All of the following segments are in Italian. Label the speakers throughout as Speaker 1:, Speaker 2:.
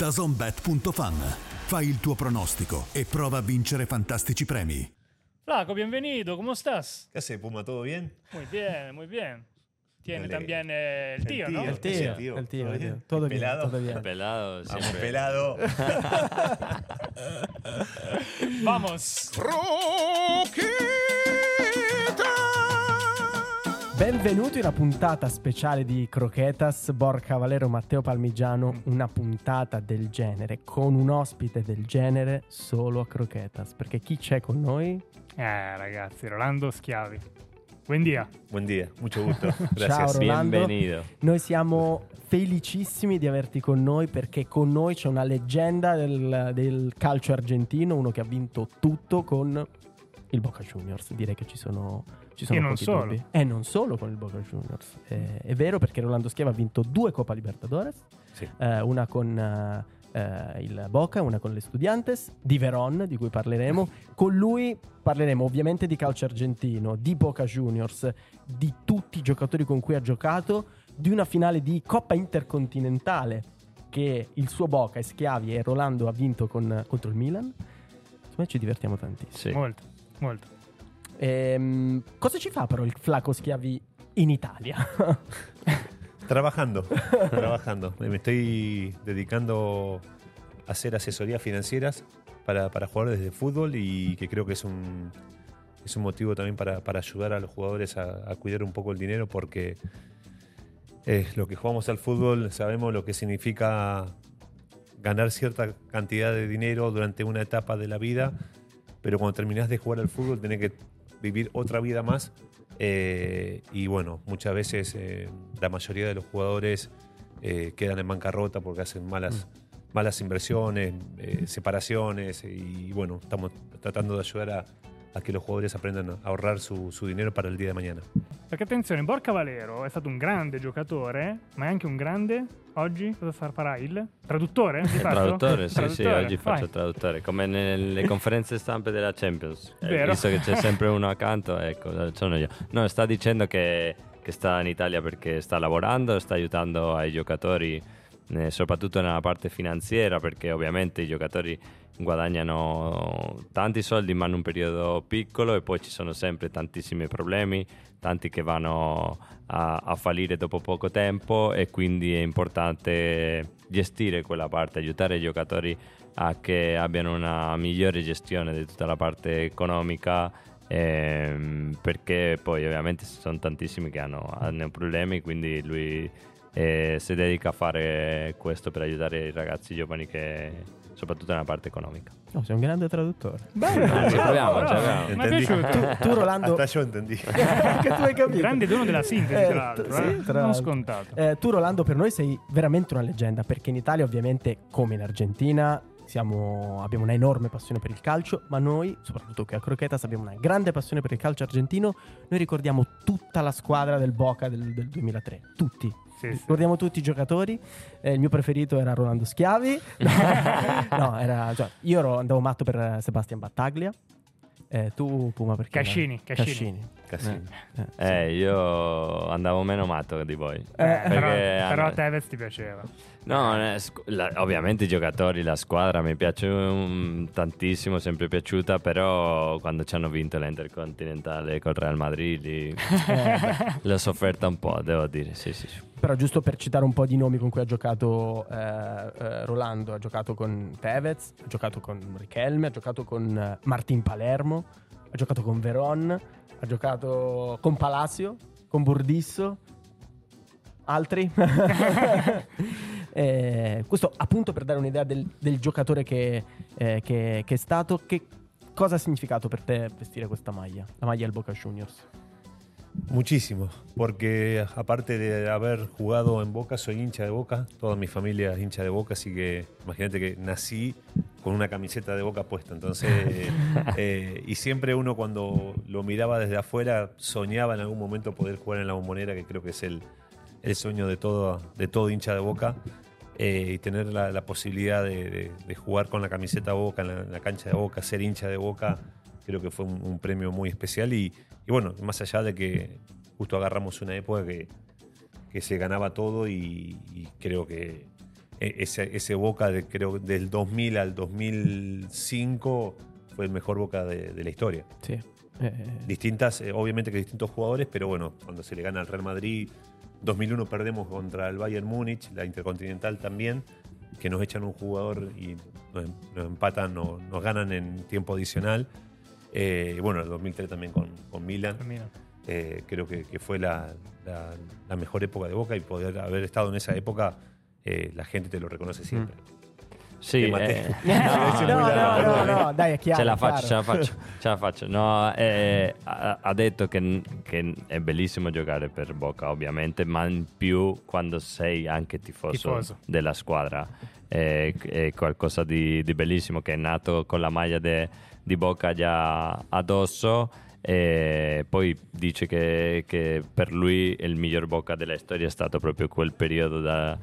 Speaker 1: dazonbet.fan. Fai il tuo pronostico e prova a vincere fantastici premi.
Speaker 2: Flaco, bienvenido, ¿cómo estás?
Speaker 3: ¿Qué hace, Puma? ¿Todo bien?
Speaker 2: Muy bien, muy bien. Tiene
Speaker 3: Dale.
Speaker 2: también el tío, ¿no?
Speaker 4: El tío,
Speaker 3: el tío.
Speaker 4: el tío,
Speaker 3: ¿Todo
Speaker 4: el tío. Todo bien,
Speaker 3: Pelado.
Speaker 4: todo bien.
Speaker 5: Pelado,
Speaker 3: Vamos,
Speaker 5: siempre.
Speaker 3: pelado.
Speaker 2: Vamos.
Speaker 4: Benvenuti in una puntata speciale di Croquetas, Borca Valero Matteo Palmigiano, una puntata del genere, con un ospite del genere solo a Croquetas, perché chi c'è con noi?
Speaker 2: Eh, ragazzi, Rolando Schiavi. Buen día.
Speaker 3: Buen día, mucho gusto.
Speaker 4: Ciao. Rolando.
Speaker 5: Bienvenido.
Speaker 4: Noi siamo felicissimi di averti con noi perché con noi c'è una leggenda del, del calcio argentino, uno che ha vinto tutto con il Boca Juniors. Direi che ci sono, ci sono
Speaker 2: E non
Speaker 4: pochi
Speaker 2: solo.
Speaker 4: dubbi. E non solo con il Boca Juniors. Eh, è vero perché Rolando Schiava ha vinto due Coppa Libertadores,
Speaker 3: Sì.
Speaker 4: eh, una con eh, il Boca, una con le Studiantes, di Veron, di cui parleremo. Con lui parleremo ovviamente di calcio argentino, di Boca Juniors, di tutti i giocatori con cui ha giocato, di una finale di Coppa Intercontinentale che il suo Boca e Schiavi e Rolando ha vinto con- contro il Milan. Insomma, ci divertiamo tantissimo.
Speaker 5: Sì.
Speaker 2: Molto, molto.
Speaker 4: Ehm, cosa ci fa però il Flaco Schiavi in Italia?
Speaker 3: Trabajando, trabajando. Me estoy dedicando a hacer asesorías financieras para, para jugadores de fútbol y que creo que es un, es un motivo también para, para ayudar a los jugadores a, a cuidar un poco el dinero porque eh, lo que jugamos al fútbol sabemos lo que significa ganar cierta cantidad de dinero durante una etapa de la vida, pero cuando terminás de jugar al fútbol tenés que vivir otra vida más. eh, y bueno, muchas veces eh, la mayoría de los jugadores eh, quedan en bancarrota porque hacen malas, malas inversiones, separaciones y bueno, estamos tratando de ayudar a, a que los jugadores aprendan a ahorrar su, su dinero para el día de mañana.
Speaker 2: Perché attenzione, Borca Valero è stato un grande giocatore, ma è anche un grande. Oggi cosa far- farà il traduttore? Di
Speaker 5: Il
Speaker 2: fatto?
Speaker 5: traduttore, sì, sì,
Speaker 2: Traduttore,
Speaker 5: oggi
Speaker 2: vai.
Speaker 5: faccio il traduttore, come nelle conferenze stampe della Champions. Eh,
Speaker 2: Vero.
Speaker 5: Visto che c'è sempre uno accanto, ecco, sono io. No, sta dicendo che, che sta in Italia perché sta lavorando, sta aiutando ai giocatori, eh, soprattutto nella parte finanziaria, perché ovviamente i giocatori guadagnano tanti soldi ma in un periodo piccolo e poi ci sono sempre tantissimi problemi, tanti che vanno a, a fallire dopo poco tempo e quindi è importante gestire quella parte, aiutare i giocatori a che abbiano una migliore gestione di tutta la parte economica ehm, perché poi ovviamente ci sono tantissimi che hanno, hanno problemi quindi lui eh, si dedica a fare questo per aiutare i ragazzi giovani che soprattutto nella parte economica
Speaker 4: No, sei un grande traduttore.
Speaker 5: Ci proviamo, ci proviamo.
Speaker 2: Mi è piaciuto.
Speaker 4: Tu, tu, Rolando,
Speaker 3: Hasta yo entendí.
Speaker 4: che tu hai capito.
Speaker 2: Grande dono della sintesi,
Speaker 4: Eh,
Speaker 2: tra l'altro.
Speaker 4: sì,
Speaker 2: eh.
Speaker 4: tra
Speaker 2: non scontato.
Speaker 4: Eh, tu Rolando per noi sei veramente una leggenda perché in Italia ovviamente come in Argentina siamo- abbiamo una enorme passione per il calcio ma noi soprattutto qui a Croquetas abbiamo una grande passione per il calcio argentino noi ricordiamo tutta la squadra del Boca del, del 2003 tutti
Speaker 2: Sì, sì.
Speaker 4: ricordiamo tutti i giocatori. Eh, il mio preferito era Rolando Schiavi. No era cioè, io ero, andavo matto per eh, Sebastian Battaglia. Eh, tu Puma perché?
Speaker 2: Cascini, Cascini.
Speaker 3: Casi.
Speaker 4: Eh, eh, sì.
Speaker 5: Eh, io andavo meno matto di voi.
Speaker 4: Eh,
Speaker 2: però,
Speaker 5: Perché
Speaker 2: però a Tevez ti piaceva.
Speaker 5: No, eh, la- ovviamente i giocatori, la squadra mi piace um, tantissimo, sempre piaciuta, però quando ci hanno vinto l'Intercontinentale col Real Madrid lì, l'ho sofferta un po', devo dire, sì, sì. sì.
Speaker 4: Però giusto per citare un po' di nomi con cui ha giocato eh, eh, Rolando, ha giocato con Tevez, ha giocato con Richelme, ha giocato con eh, Martin Palermo, ha giocato con Veron, ha giocato con Palacio, con Burdisso, altri. Eh, questo appunto per dare un'idea del, del giocatore che, eh, che- che è stato. Che cosa ha significato per te vestire questa maglia? La maglia del Boca Juniors.
Speaker 3: Muchísimo, porque aparte de haber jugado en Boca, soy hincha de Boca, toda mi familia es hincha de Boca, así que imagínate que nací con una camiseta de Boca puesta, entonces, eh, eh, y siempre uno cuando lo miraba desde afuera soñaba en algún momento poder jugar en la bombonera, que creo que es el, el sueño de todo, de todo hincha de Boca, eh, y tener la, la posibilidad de, de- de jugar con la camiseta Boca en la, en la cancha de Boca, ser hincha de Boca, creo que fue un, un premio muy especial. Y, y bueno, más allá de que justo agarramos una época que, que se ganaba todo y, y creo que ese, ese Boca de, creo del 2000 al 2005 fue el mejor Boca de, de la historia.
Speaker 4: Sì. Eh,
Speaker 3: Distintas, eh, obviamente que distintos jugadores, pero bueno, cuando se le gana al Real Madrid, 2001 perdemos contra el Bayern Múnich, la Intercontinental también, que nos echan un jugador y nos, nos empatan, o nos ganan en tiempo adicional. Eh, y bueno, el 2003 también con, con Milan. Eh, creo que, que fue la, la- la mejor época de Boca y poder haber estado en esa época, eh, la gente te lo reconoce siempre.
Speaker 5: Sì, eh,
Speaker 4: no, no, no,
Speaker 3: perdone.
Speaker 4: no, dai, è chiaro.
Speaker 5: ce la faccio, ce la faccio, ce la faccio. No, eh, ha, ha detto che, che è bellissimo giocare per Boca, ovviamente, ma in più quando sei anche tifoso,
Speaker 2: Tifoso.
Speaker 5: della squadra. È, è qualcosa di, di bellissimo che è nato con la maglia de- di Boca già addosso. E poi dice che, che per lui il miglior Boca della storia è stato proprio quel periodo da,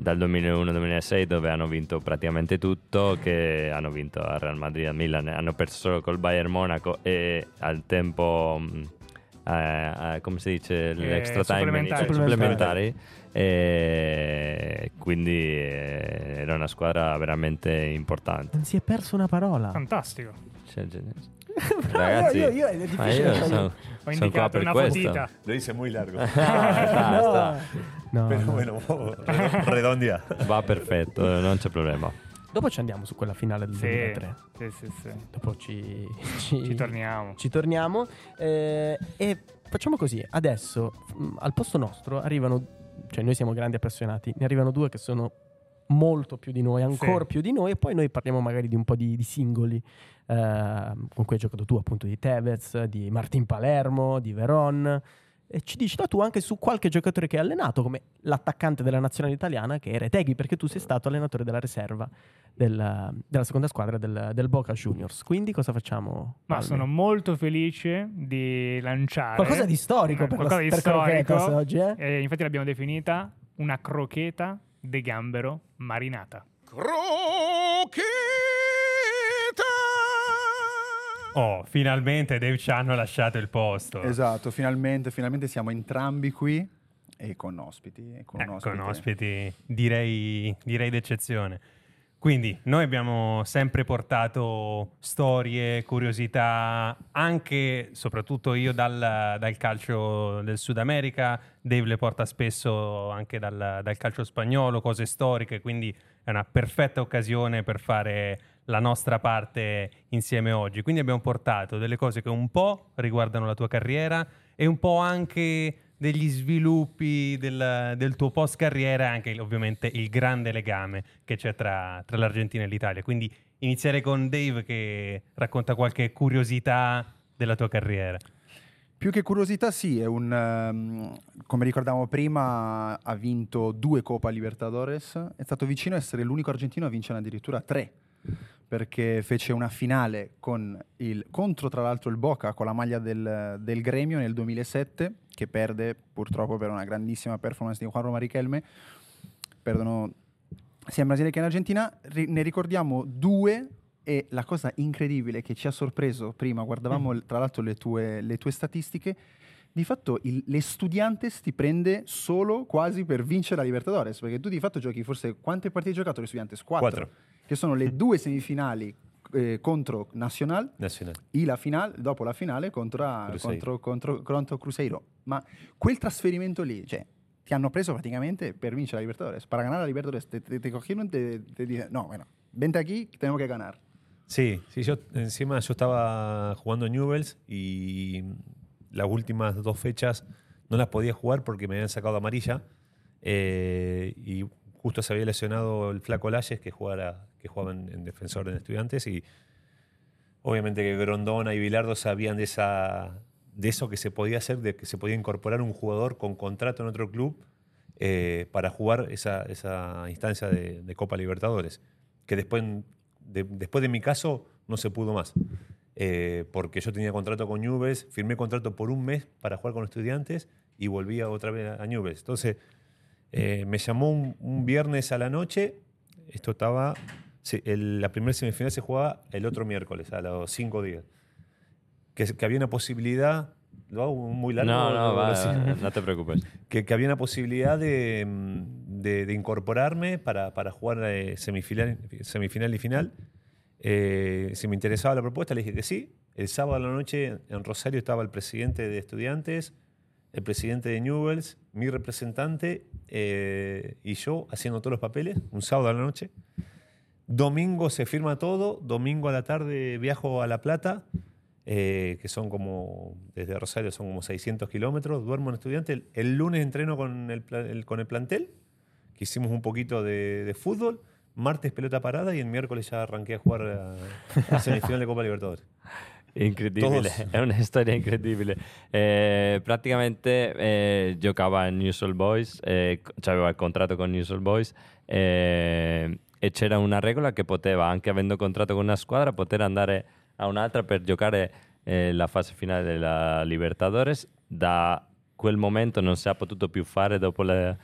Speaker 5: dal 2001-2006 dove hanno vinto praticamente tutto, che hanno vinto a Real Madrid, a Milan, hanno perso solo col Bayern Monaco e al tempo, mh, eh, eh, come si dice, l'extra time
Speaker 2: supplementari.
Speaker 5: Italia, supplementari. E quindi eh, era una squadra veramente importante.
Speaker 4: Non si è perso una parola.
Speaker 2: Fantastico.
Speaker 5: Cioè, Ragazzi,
Speaker 4: io- io- è
Speaker 5: ma
Speaker 4: difficile
Speaker 5: io sono,
Speaker 2: Ho indicato
Speaker 5: per
Speaker 2: una
Speaker 5: questo.
Speaker 2: fotita.
Speaker 3: Lo dice muy largo.
Speaker 5: Ah,
Speaker 4: no, no, no.
Speaker 3: bueno, redondea.
Speaker 5: Va perfetto, non c'è problema.
Speaker 4: Dopo ci andiamo su quella finale del
Speaker 2: Sì,
Speaker 4: 2003.
Speaker 2: sì, sì, sì.
Speaker 4: Dopo ci, ci,
Speaker 2: Ci torniamo.
Speaker 4: ci torniamo. eh, e facciamo così. Adesso mh, al posto nostro arrivano, cioè noi siamo grandi appassionati, ne arrivano due che sono molto più di noi, ancora
Speaker 2: Sì.
Speaker 4: più di noi, e poi noi parliamo magari di un po' di, di singoli eh, con cui hai giocato tu, appunto di Tevez, di Martin Palermo, di Veron. E ci dici da tu anche su qualche giocatore che hai allenato, come l'attaccante della nazionale italiana che è Reteghi, perché tu sei stato allenatore della riserva del- della seconda squadra del, del Boca Juniors. Quindi cosa facciamo?
Speaker 2: Ma
Speaker 4: Palmi?
Speaker 2: sono molto felice di lanciare
Speaker 4: Qualcosa di storico
Speaker 2: eh,
Speaker 4: per,
Speaker 2: qualcosa
Speaker 4: la,
Speaker 2: di
Speaker 4: per
Speaker 2: storico.
Speaker 4: Oggi, eh?
Speaker 2: Eh, infatti l'abbiamo definita una crocheta de gambero marinata.
Speaker 6: Oh, finalmente Dave ci hanno lasciato il posto.
Speaker 7: Esatto, finalmente, finalmente siamo entrambi qui e con ospiti. e Con,
Speaker 6: Eh,
Speaker 7: un ospite.
Speaker 6: con ospiti direi, direi d'eccezione. Quindi noi abbiamo sempre portato storie, curiosità, anche, soprattutto io dal, dal calcio del Sud America, Dave le porta spesso anche dal, dal calcio spagnolo, cose storiche, quindi è una perfetta occasione per fare la nostra parte insieme oggi. Quindi abbiamo portato delle cose che un po' riguardano la tua carriera e un po' anche degli sviluppi del, del tuo post carriera e anche ovviamente il grande legame che c'è tra, tra l'Argentina e l'Italia. Quindi inizierei con Dave che racconta qualche curiosità della tua carriera.
Speaker 7: Più che curiosità, sì, è un. ehm, come ricordavamo prima, ha vinto due Copa Libertadores. È stato vicino a essere l'unico argentino a vincere addirittura tre perché fece una finale con il, contro tra l'altro il Boca con la maglia del, del, Gremio nel 2007 che perde purtroppo per una grandissima performance di Juan Roma Richelme perdono sia in Brasile che in Argentina ri, ne ricordiamo due e la cosa incredibile che ci ha sorpreso prima guardavamo mm. tra l'altro le tue, le tue statistiche di fatto il, l'Estudiantes ti prende solo quasi per vincere la Libertadores, perché tu di fatto giochi forse quante partite hai giocato l'Estudiantes? 4.
Speaker 3: 4.
Speaker 7: Che sono le due semifinali eh, contro Nacional
Speaker 3: Nacional.
Speaker 7: e la finale, dopo la finale contro,
Speaker 3: Cruzeiro.
Speaker 7: contro, contro, contro Cruzeiro. Ma quel trasferimento lì, cioè, ti hanno preso praticamente per vincere la Libertadores. Para ganar la Libertadores, te, te, te cogieron te, te dicen, no, bueno, vente aquí, tenemos que ganar.
Speaker 3: Sí, sí, yo encima yo estaba jugando Newells y las últimas dos fechas no las podía jugar porque me habían sacado amarilla eh, y justo se había lesionado el flaco Layes que jugara, que jugaba en, en defensor en estudiantes y obviamente que Grondona y Bilardo sabían de esa de eso que se podía hacer, de que se podía incorporar un jugador con contrato en otro club eh, para jugar esa, esa instancia de, de Copa Libertadores, que después de, después de mi caso no se pudo más. Eh, porque yo tenía contrato con Newell's, firmé contrato por un mes para jugar con estudiantes y volvía otra vez a Newell's. Entonces, eh, me llamó un, un viernes a la noche, esto estaba, sí, el- la primera semifinal se jugaba el otro miércoles, a los cinco días. Que, que había una posibilidad, lo hago muy largo.
Speaker 5: No, no, va, no te preocupes.
Speaker 3: que, que había una posibilidad de, mm, de, de incorporarme para, para jugar eh, semifinal, semifinal y final. Eh, si me interesaba la propuesta, le dije que sí. El sábado a la noche en Rosario estaba el presidente de estudiantes, el presidente de Newells, mi representante eh, y yo haciendo todos los papeles, un sábado a la noche. Domingo se firma todo, domingo a la tarde viajo a La Plata, eh, que son como, desde Rosario son como 600 kilómetros, duermo en estudiante. El, el lunes entreno con el, el- con el plantel, que hicimos un poquito de, de fútbol, martes pelota parada y el miércoles ya arranqué a jugar a, a semifinal de Copa Libertadores.
Speaker 5: Incredibile,
Speaker 3: Todos.
Speaker 5: è una storia incredibile. Eh, praticamente eh, giocava a News All Boys, eh, c- aveva il contratto con News All Boys eh, e c'era una regola che poteva, anche avendo contratto con una squadra, poter andare a un'altra per giocare eh, la fase finale della Libertadores. Da quel momento non si è potuto più fare dopo, le-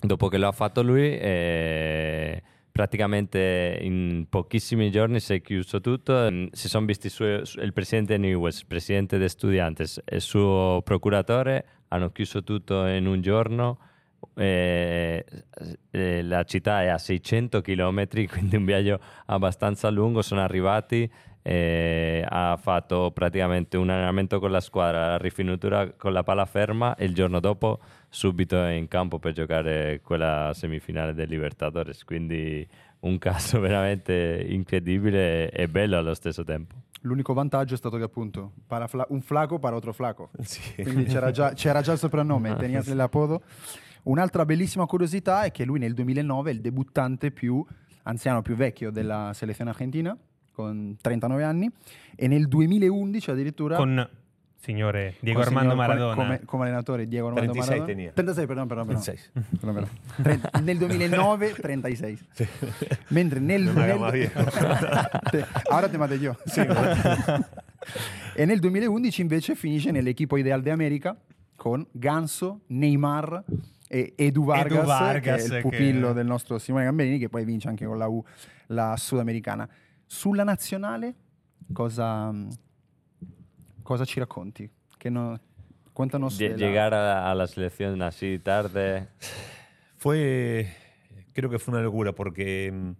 Speaker 5: dopo che lo ha fatto lui. eh, praticamente in pochissimi giorni si è chiuso tutto. Mm, Si sono visti su- su- il presidente Newells, il presidente di Estudiantes e il suo procuratore, hanno chiuso tutto in un giorno. Eh, eh, la città è a 600 km, quindi un viaggio abbastanza lungo. Sono arrivati, eh, ha fatto praticamente un allenamento con la squadra, la rifinitura con la palla ferma e il giorno dopo subito in campo per giocare quella semifinale del Libertadores. Quindi un caso veramente incredibile e bello allo stesso tempo.
Speaker 7: L'unico vantaggio è stato che appunto un flaco para otro flaco. Quindi c'era già, c'era già il soprannome, tenías l'apodo. Un'altra bellissima curiosità è che lui nel 2009 è il debuttante più anziano, più vecchio della selezione argentina, con 39 anni, e nel 2011 addirittura...
Speaker 6: Con signore Diego
Speaker 7: con
Speaker 6: Armando
Speaker 7: signor-
Speaker 6: Maradona.
Speaker 7: Come, come allenatore Diego Armando
Speaker 3: 36
Speaker 7: Maradona.
Speaker 3: tenía.
Speaker 7: 36, perdón, perdón, perdón.
Speaker 3: 36.
Speaker 7: Perdón, perdón. Tre- nel 2009 36. Mentre nel, nel-. Te- ora te mato io. e nel 2011 invece finisce nell'equipo ideal de America con Ganso, Neymar e Edu Vargas,
Speaker 6: Vargas,
Speaker 7: che è
Speaker 6: che-
Speaker 7: il pupillo del nostro Simone Gamberini che poi vince anche con la U la sudamericana. Sulla nazionale cosa, cosa ci racconti? Che no, cuéntanos
Speaker 5: Lle-
Speaker 7: de la-
Speaker 5: Llegar a, a la selección así tarde.
Speaker 3: Fue, creo que fue una locura porque, mm,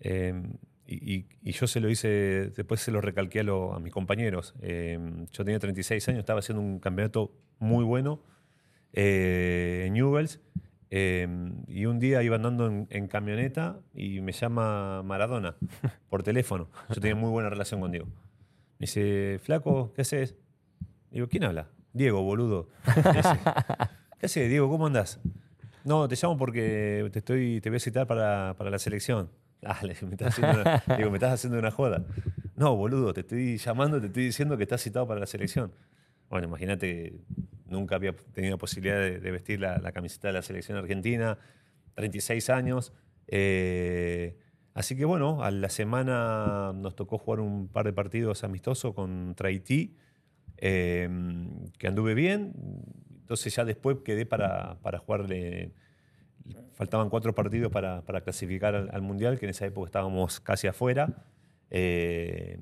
Speaker 3: eh, y, y- y yo se lo hice, después se lo recalqué a, lo- a mis compañeros. Eh, yo tenía 36 años, estaba haciendo un campeonato muy bueno eh, en Newells. eh, y un día iba andando en, en camioneta y me llama Maradona por teléfono. Yo tenía muy buena relación con Diego. Me dice, flaco, ¿qué haces? Digo, ¿quién habla? Diego, boludo. Dice, ¿Qué haces, Diego? ¿Cómo andás? No, te llamo porque te estoy, te voy a citar para, para la selección. Dale, me estás haciendo una, digo, me estás haciendo una joda. No, boludo, te estoy llamando, te estoy diciendo que estás citado para la selección. Bueno, imagínate nunca había tenido posibilidad de, de vestir la, camiseta de la selección argentina, 36 años. eh, así que bueno, a la semana nos tocó jugar un par de partidos amistosos contra Haití, eh, que anduve bien. Entonces ya después quedé para, para jugarle. Faltaban cuatro partidos para, clasificar al, al Mundial, que en esa época estábamos casi afuera. Eh,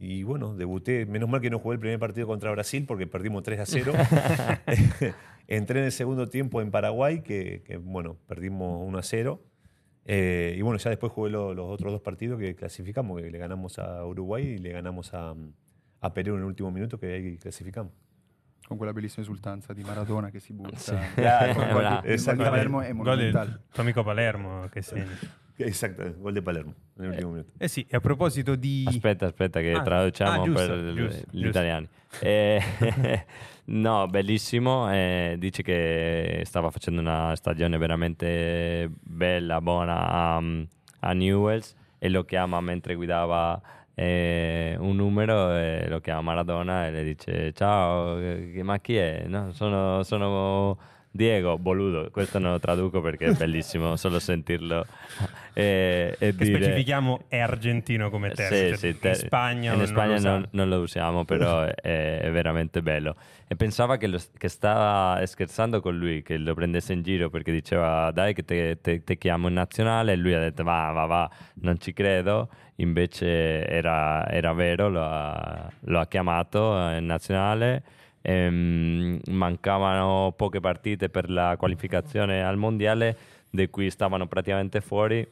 Speaker 3: y bueno, debuté. Menos mal que no jugué el primer partido contra Brasil porque perdimos 3 a 0. Entré en el segundo tiempo en Paraguay, que, que, bueno, perdimos 1 a 0. Eh, y bueno, ya después jugué lo- los otros dos partidos que clasificamos, que le ganamos a Uruguay y le ganamos a, a Perú en el último minuto, que ahí clasificamos.
Speaker 7: con quella bellissima esultanza di Maradona che si butta. Gol di Palermo è monumentale.
Speaker 6: del tuo amico Palermo che segna.
Speaker 3: Exacto, gol de Palermo en el último minuto.
Speaker 6: Eh sì, e a proposito di...
Speaker 5: Aspetta, aspetta, che
Speaker 6: Ah,
Speaker 5: traduciamo
Speaker 6: ah, giusto,
Speaker 5: per
Speaker 6: giusto,
Speaker 5: gli
Speaker 6: giusto.
Speaker 5: italiani. Eh, no, bellissimo. eh, dice che stava facendo una stagione veramente bella, buona a, a Newells e lo chiama mentre guidava eh, un numero e lo chiama Maradona e le dice ciao, eh, ma chi è? No, sono, sono Diego, boludo. Questo non lo traduco perché è bellissimo solo sentirlo. E, e
Speaker 6: Che
Speaker 5: dire-
Speaker 6: specifichiamo è argentino come termine.
Speaker 5: sì, sì,
Speaker 6: in
Speaker 5: te-
Speaker 6: Spagna,
Speaker 5: in
Speaker 6: non-
Speaker 5: Spagna
Speaker 6: non lo
Speaker 5: non, non lo usiamo, però è, è veramente bello. E pensava che, lo- che stava scherzando con lui, che lo prendesse in giro perché diceva dai che te, te- te chiamo in nazionale e lui ha detto va, va, va, non ci credo. Invece era, era vero, lo ha, lo ha chiamato eh, in nazionale. Ehm, mancavano poche partite per la qualificazione al mondiale di cui stavano praticamente fuori.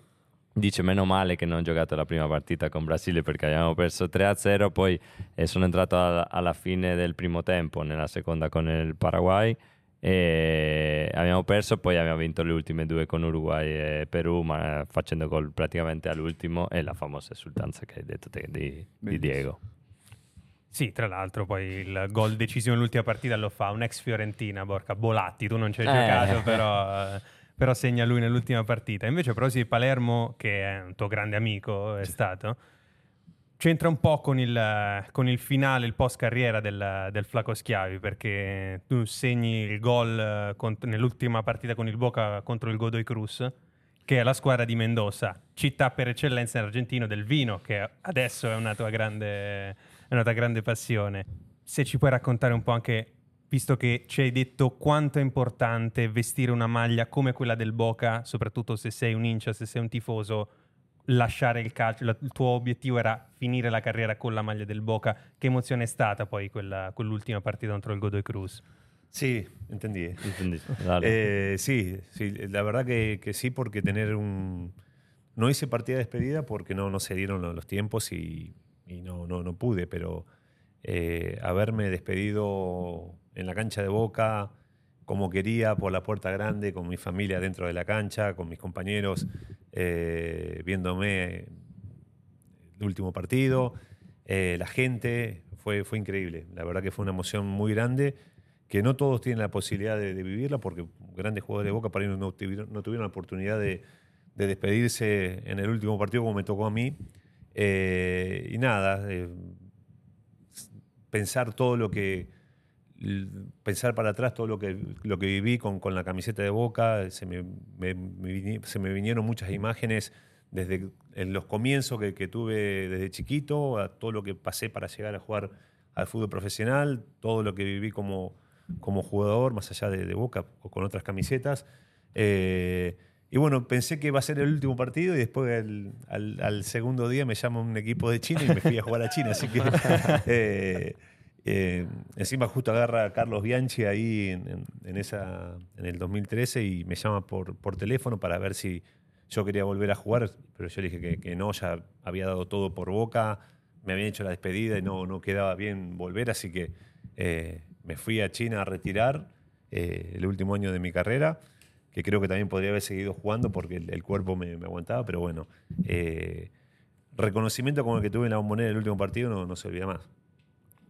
Speaker 5: Dice meno male che non ho giocato la prima partita con Brasile perché abbiamo perso 3-0, poi eh, sono entrato alla, alla fine del primo tempo, nella seconda con il Paraguay e abbiamo perso, poi abbiamo vinto le ultime due con Uruguay e Perù, ma facendo gol praticamente all'ultimo e la famosa esultanza che hai detto te di, di Diego.
Speaker 6: Sì, tra l'altro poi il gol deciso nell'ultima partita lo fa un ex Fiorentina, Borca Bolatti, tu non ci hai
Speaker 5: Eh.
Speaker 6: giocato, però, però segna lui nell'ultima partita. Invece proposito di Palermo, che è un tuo grande amico, è stato, c'entra un po' con il, con il finale, il post carriera del, del Flaco Schiavi, perché tu segni il gol cont- nell'ultima partita con il Boca contro il Godoy Cruz, che è la squadra di Mendoza, città per eccellenza in argentino del vino, che adesso è una tua grande, è una tua grande passione. Se ci puoi raccontare un po' anche, visto che ci hai detto quanto è importante vestire una maglia come quella del Boca, soprattutto se sei un incia, se sei un tifoso, lasciare il calcio, la- il tuo obiettivo era finire la carriera con la maglia del Boca. Che emozione è stata poi quella- quell'ultima partita contro il Godoy Cruz?
Speaker 3: Sí, entendí.
Speaker 5: Entendí.
Speaker 3: Eh, sí, sí, la verdad que, que sí, porque tener un... No hice partida de despedida porque no, no se dieron lo- los tiempos y, y no, no, no pude, pero eh, haberme despedido en la cancha de Boca como quería, por la puerta grande, con mi familia dentro de la cancha, con mis compañeros, eh, viéndome el último partido, eh, la gente, fue, fue increíble. La verdad que fue una emoción muy grande que no todos tienen la posibilidad de, vivirla porque grandes jugadores de Boca para no tuvieron, no tuvieron la oportunidad de despedirse en el último partido como me tocó a mí. Eh, y nada, eh, pensar todo lo que pensar para atrás todo lo que, lo que viví con, con la camiseta de Boca, se me, me- me se me vinieron muchas imágenes desde en los comienzos que, que tuve desde chiquito, a todo lo que pasé para llegar a jugar al fútbol profesional, todo lo que viví como, como jugador, más allá de, de Boca o con otras camisetas. Eh, y bueno, pensé que iba a ser el último partido y después al, al- al segundo día me llama un equipo de China y me fui a jugar a China. Así que eh, eh, encima justo agarra a Carlos Bianchi ahí en, en- en esa, en el 2013 y me llama por, por teléfono para ver si yo quería volver a jugar, pero yo le dije que, que no, ya había dado todo por boca, me habían hecho la despedida y no, no quedaba bien volver, así que eh, me fui a China a retirar eh, el último año de mi carrera, que creo que también podría haber seguido jugando porque el, el cuerpo me, me aguantaba, pero bueno, eh, reconocimiento como el que tuve en la bombonera el último partido no, no se olvida más.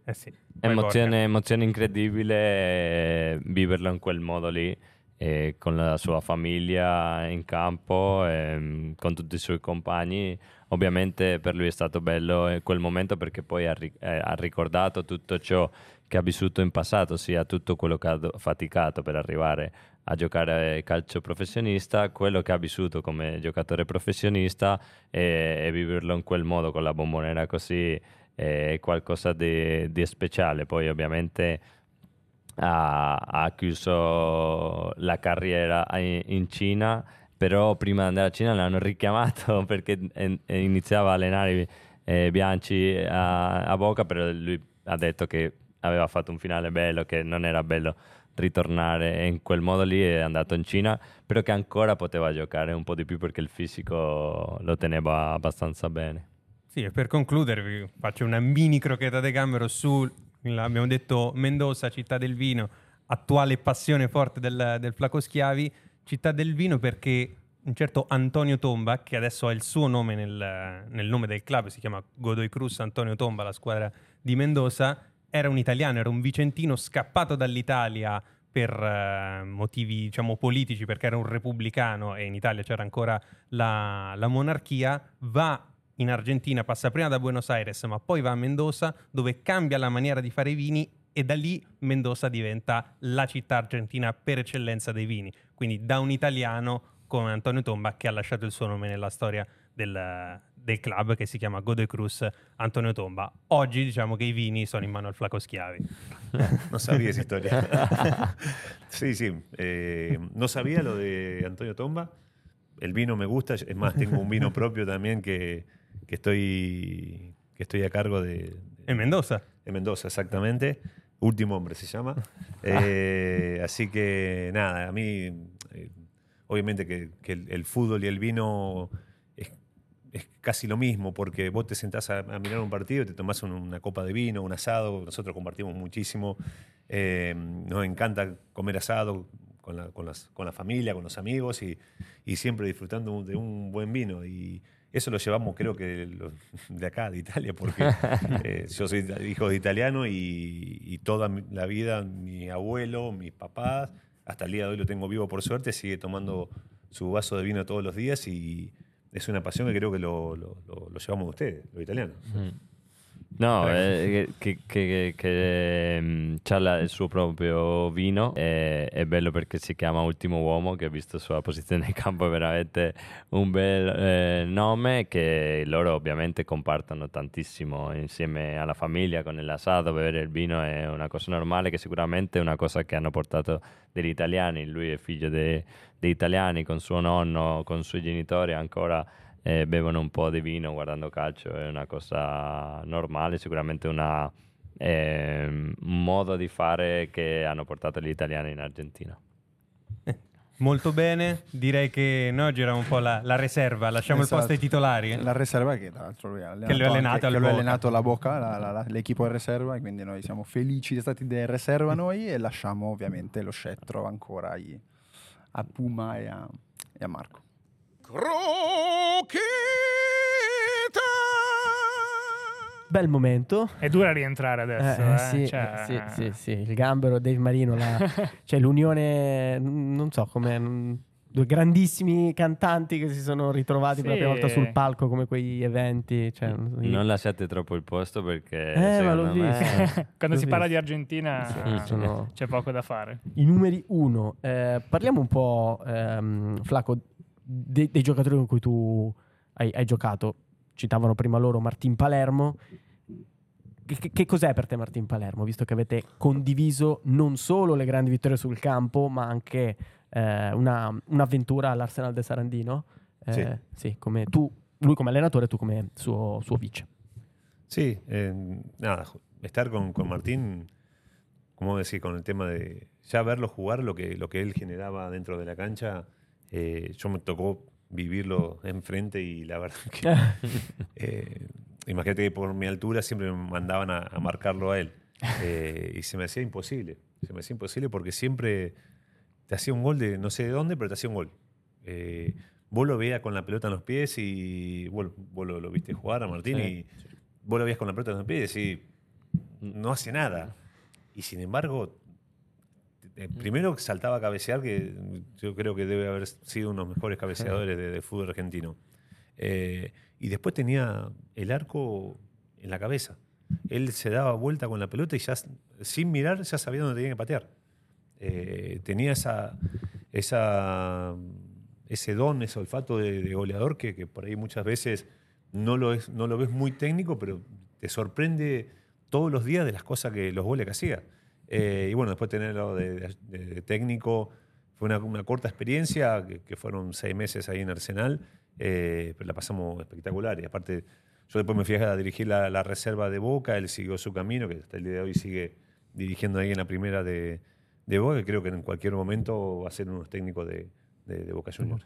Speaker 6: Eh sì.
Speaker 5: Emozione, emozione incredibile eh, viverlo in quel modo lì, eh, con la sua famiglia in campo, ehm, con tutti i suoi compagni. Ovviamente per lui è stato bello eh, quel momento perché poi ha, ri- eh, ha ricordato tutto ciò che ha vissuto in passato, sia tutto quello che ha faticato per arrivare a giocare calcio professionista, quello che ha vissuto come giocatore professionista e, e viverlo in quel modo con la bombonera così è qualcosa di, di speciale. Poi ovviamente ha, ha chiuso la carriera in, in Cina, però prima di andare a Cina l'hanno richiamato perché iniziava a allenare eh, Bianchi a, a Boca, però lui ha detto che aveva fatto un finale bello, che non era bello ritornare in quel modo lì è andato in Cina, però che ancora poteva giocare un po' di più perché il fisico lo teneva abbastanza bene.
Speaker 6: Sì, e per concludere vi faccio una mini crocchetta de gambero su, abbiamo detto Mendoza, città del vino, attuale passione forte del, del Flaco Schiavi, città del vino perché un certo Antonio Tomba, che adesso ha il suo nome nel, nel nome del club, si chiama Godoy Cruz Antonio Tomba, la squadra di Mendoza, era un italiano, era un vicentino scappato dall'Italia per eh, motivi diciamo politici perché era un repubblicano e in Italia c'era ancora la, la monarchia va in Argentina passa prima da Buenos Aires ma poi va a Mendoza dove cambia la maniera di fare i vini e da lì Mendoza diventa la città argentina per eccellenza dei vini. Quindi da un italiano come Antonio Tomba che ha lasciato il suo nome nella storia del, del club che si chiama Godoy Cruz Antonio Tomba. Oggi diciamo che i vini sono in mano al Flaco Schiavi.
Speaker 3: No sabía esa historia. sí, sí. eh, no sabía lo de Antonio Tomba. El vino me gusta. Es más, tengo un vino propio también que, que estoy, que estoy a cargo de,
Speaker 6: En Mendoza.
Speaker 3: de Mendoza, exactamente. Último hombre se llama. Eh, así que nada, a mí eh, obviamente que, que el, el fútbol y el vino es, casi lo mismo, porque vos te sentás a, a mirar un partido, te tomás un- una copa de vino, un asado, nosotros compartimos muchísimo, eh, nos encanta comer asado con la, con las- con la familia, con los amigos y, y siempre disfrutando de un buen vino. Y eso lo llevamos creo que lo- de acá, de Italia, porque eh, yo soy hijo de italiano y, y toda la vida mi abuelo, mis papás, hasta el día de hoy lo tengo vivo por suerte, sigue tomando su vaso de vino todos los días y es una pasión que creo que lo, lo- lo- lo llevamos de ustedes, los italianos.
Speaker 5: No, eh, che, che, che mm, c'ha la- il suo proprio vino, eh, è bello perché si chiama Ultimo Uomo, che visto la sua posizione in campo è veramente un bel eh, nome che loro ovviamente compartono tantissimo insieme alla famiglia con l'asado, bere il vino è una cosa normale che sicuramente è una cosa che hanno portato degli italiani, lui è figlio de- degli italiani con suo nonno, con i suoi genitori ancora eh, bevono un po' di vino guardando calcio, è una cosa normale, sicuramente una, un modo di fare che hanno portato gli italiani in Argentina.
Speaker 6: Molto bene, direi che noi oggi eravamo un po' la, la riserva, lasciamo il
Speaker 7: Esatto.
Speaker 6: posto ai titolari.
Speaker 7: La riserva che tra l'altro lui ha
Speaker 6: Che lui ha allenato
Speaker 7: anche-
Speaker 6: al
Speaker 7: che lui ha
Speaker 6: Boca.
Speaker 7: allenato la Boca, la- la- la- l'equipo in riserva, e quindi noi siamo felici di essere stati in riserva noi e lasciamo ovviamente lo scettro ancora ai- a Puma e a, e a Marco.
Speaker 4: Bel momento.
Speaker 2: È dura rientrare adesso.
Speaker 4: Eh,
Speaker 2: eh,
Speaker 4: sì,
Speaker 2: cioè-
Speaker 4: sì, sì, sì, il gambero, Dave Marino, la- cioè l'unione, non so come, due grandissimi cantanti che si sono ritrovati per la prima
Speaker 2: Sì.
Speaker 4: volta sul palco come quegli eventi. Cioè, non so,
Speaker 5: Non lasciate troppo il posto perché
Speaker 4: Eh, ma l'ho
Speaker 5: me-
Speaker 4: visto.
Speaker 2: Quando
Speaker 4: L'ho
Speaker 2: si parla di
Speaker 4: visto.
Speaker 2: Argentina
Speaker 4: Sì, sono-
Speaker 2: c'è poco da fare.
Speaker 4: I numeri uno. Eh, parliamo un po', ehm, Flaco, de- dei giocatori con cui tu hai, hai giocato. Citavano prima loro Martin Palermo. Che, che- cos'è per te Martin Palermo, visto che avete condiviso non solo le grandi vittorie sul campo, ma anche eh, una- un'avventura all'Arsenal del Sarandino? Eh,
Speaker 3: Sì.
Speaker 4: sì, come tu, lui come allenatore e tu come suo, suo vice.
Speaker 3: Sí, eh, nada, estar con, con Martín, como decir, con el tema de ya verlo jugar, lo que, lo que él generaba dentro de la cancha, eh, yo me tocó vivirlo enfrente y la verdad que, eh, imagínate que por mi altura siempre me mandaban a, a marcarlo a él Eh, y se me hacía imposible, se me hacía imposible porque siempre te hacía un gol de no sé de dónde, pero te hacía un gol. Eh, vos lo veías con la pelota en los pies y vos, vos lo, lo viste jugar a Martín
Speaker 5: Sí.
Speaker 3: y vos lo veías con la pelota en los pies y no hace nada. Y sin embargo, eh, primero saltaba a cabecear, que yo creo que debe haber sido uno de los mejores cabeceadores de, de fútbol argentino. Eh, y después tenía el arco en la cabeza. Él se daba vuelta con la pelota y ya sin mirar ya sabía dónde tenía que patear. Eh, tenía esa, esa, ese don, ese olfato de, de goleador que, que por ahí muchas veces no lo, es, no lo ves muy técnico, pero te sorprende todos los días de las cosas que los goles que hacía. Eh, y bueno, después tenerlo de, de- de técnico fue una, una corta experiencia, que, que fueron seis meses ahí en Arsenal, eh, pero la pasamos espectacular. Y aparte, yo después me fui a dirigir la, la reserva de Boca, él siguió su camino, que hasta el día de hoy sigue dirigiendo ahí en la primera de, de Boca, que creo que en cualquier momento va a ser uno de los técnicos de, de- de Boca Juniors.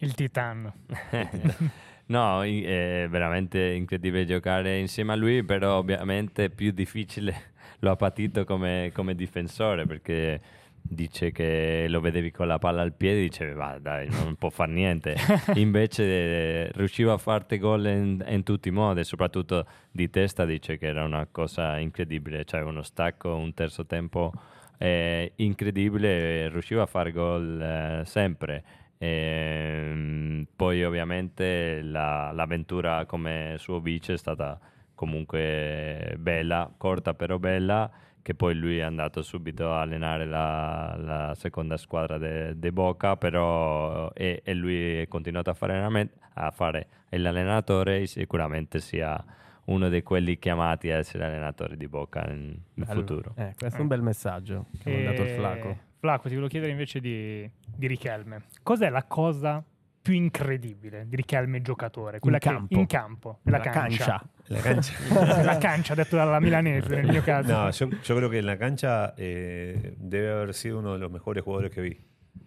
Speaker 2: Il titano.
Speaker 5: No, è veramente incredibile giocare insieme a lui, però ovviamente più difficile lo ha patito come, come difensore perché dice che lo vedevi con la palla al piede e dicevi va dai non può fare niente. Invece eh, riusciva a farti gol in, in tutti i modi soprattutto di testa dice che era una cosa incredibile cioè uno stacco un terzo tempo eh, incredibile riusciva a fare gol eh, sempre Ehm, poi ovviamente la- l'avventura come suo vice è stata comunque bella, corta però bella, che poi lui è andato subito a allenare la, la seconda squadra di Boca, però e, e lui è continuato a fare, a fare l'allenatore e sicuramente sia uno di quelli chiamati a essere allenatore di Boca in, in futuro.
Speaker 4: Eh, questo è un bel messaggio che ha mandato il Flaco.
Speaker 2: Flaco, ti volevo chiedere invece di, di Richelme. Cos'è la cosa più incredibile di Richelme giocatore? Quella che
Speaker 4: campo.
Speaker 2: in campo, nella
Speaker 4: La
Speaker 2: cancia.
Speaker 3: La cancha.
Speaker 2: la cancia, detto dalla milanese nel mio caso.
Speaker 3: No, yo, yo creo que la cancha eh, debe haber sido uno de los mejores jugadores que vi.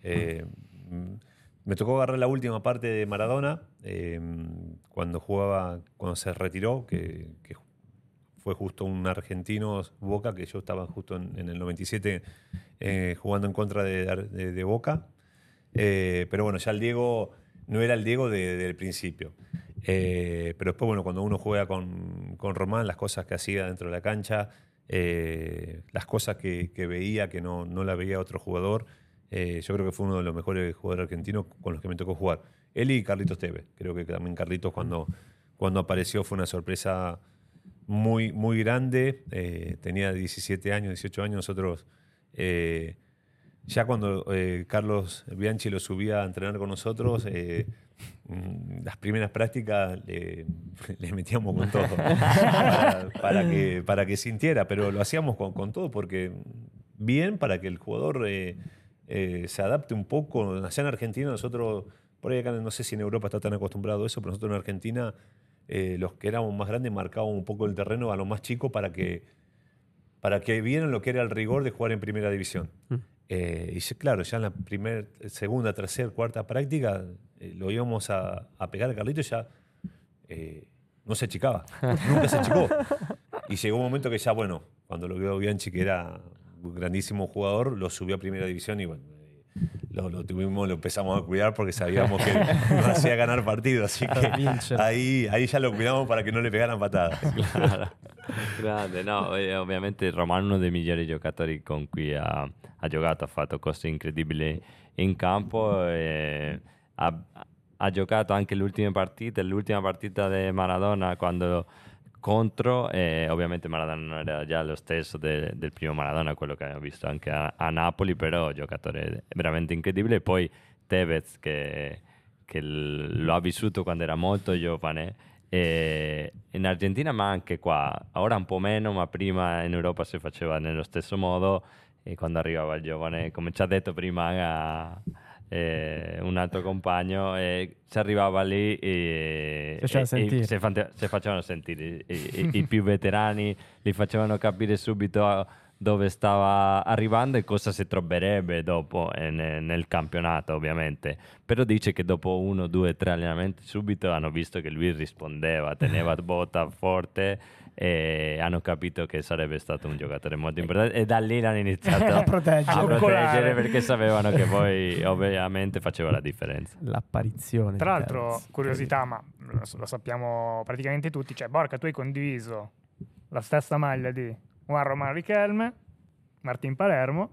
Speaker 3: Eh, mm, me tocó agarrar la última parte de Maradona, eh, cuando jugaba, cuando se retiró, que, que fue justo un argentino Boca, que yo estaba justo en, en el 97 eh, jugando en contra de, Boca. Eh, pero bueno, ya el Diego no era el Diego de- del principio. Eh, pero después, bueno, cuando uno juega con, con Román, las cosas que hacía dentro de la cancha, eh, las cosas que, veía que no, no la veía otro jugador, eh, yo creo que fue uno de los mejores jugadores argentinos con los que me tocó jugar. Él y Carlitos Tevez. Creo que también Carlitos cuando, cuando apareció fue una sorpresa muy, muy grande. Tenía 17 años, 18 años. Nosotros, eh, ya cuando eh, Carlos Bianchi lo subía a entrenar con nosotros, eh, mm, las primeras prácticas le, metíamos con todo para, que, para que sintiera, pero lo hacíamos con, con todo porque bien para que el jugador eh, eh, se adapte un poco. Allá en Argentina nosotros, por ahí acá no sé si en Europa está tan acostumbrado a eso, pero nosotros en Argentina los que éramos más grandes marcábamos un poco el terreno a los más chicos para que, para que vieran lo que era el rigor de jugar en primera división. Eh, y claro, ya en la primera, segunda, tercera, cuarta práctica eh, lo íbamos a, a pegar a Carlito y ya eh, no se achicaba, nunca se achicó. Y llegó un momento que ya, bueno, cuando lo vio Bianchi, que era un grandísimo jugador, lo subió a primera división y bueno, lo, lo tuvimos, lo empezamos a cuidar porque sabíamos que nos hacía ganar partidos, así que ahí, ahí ya lo cuidamos para que no le pegaran patadas.
Speaker 5: Claro. Grande, no, eh, ovviamente Romano è uno dei migliori giocatori con cui ha, ha giocato, ha fatto cose incredibili in campo, e ha, ha giocato anche le ultime partite, l'ultima partita di Maradona quando contro e ovviamente Maradona non era già lo stesso de- del primo Maradona, quello che abbiamo visto anche a, a Napoli, però giocatore veramente incredibile. Poi Tevez che, che lo ha vissuto quando era molto giovane e in Argentina ma anche qua, ora un po' meno, ma prima in Europa si faceva nello stesso modo e quando arrivava il giovane, come ci ha detto prima eh, un altro compagno, eh, si arrivava lì e,
Speaker 4: Si faceva
Speaker 5: e- e
Speaker 4: sentire.
Speaker 5: si, fante- si facevano sentire. I, i- più veterani li facevano capire subito dove stava arrivando e cosa si troverebbe dopo eh, ne- nel campionato, ovviamente. Però dice che dopo uno, due, tre allenamenti subito hanno visto che lui rispondeva, teneva botta forte e hanno capito che sarebbe stato un giocatore molto importante e da lì l'hanno iniziato
Speaker 4: A proteggere.
Speaker 5: a proteggere perché sapevano che poi ovviamente faceva la differenza.
Speaker 4: L'apparizione.
Speaker 2: Tra l'altro, curiosità, ma lo, sappiamo praticamente tutti, cioè Borca, tu hai condiviso la stessa maglia di Juan Román Riquelme, Martin Palermo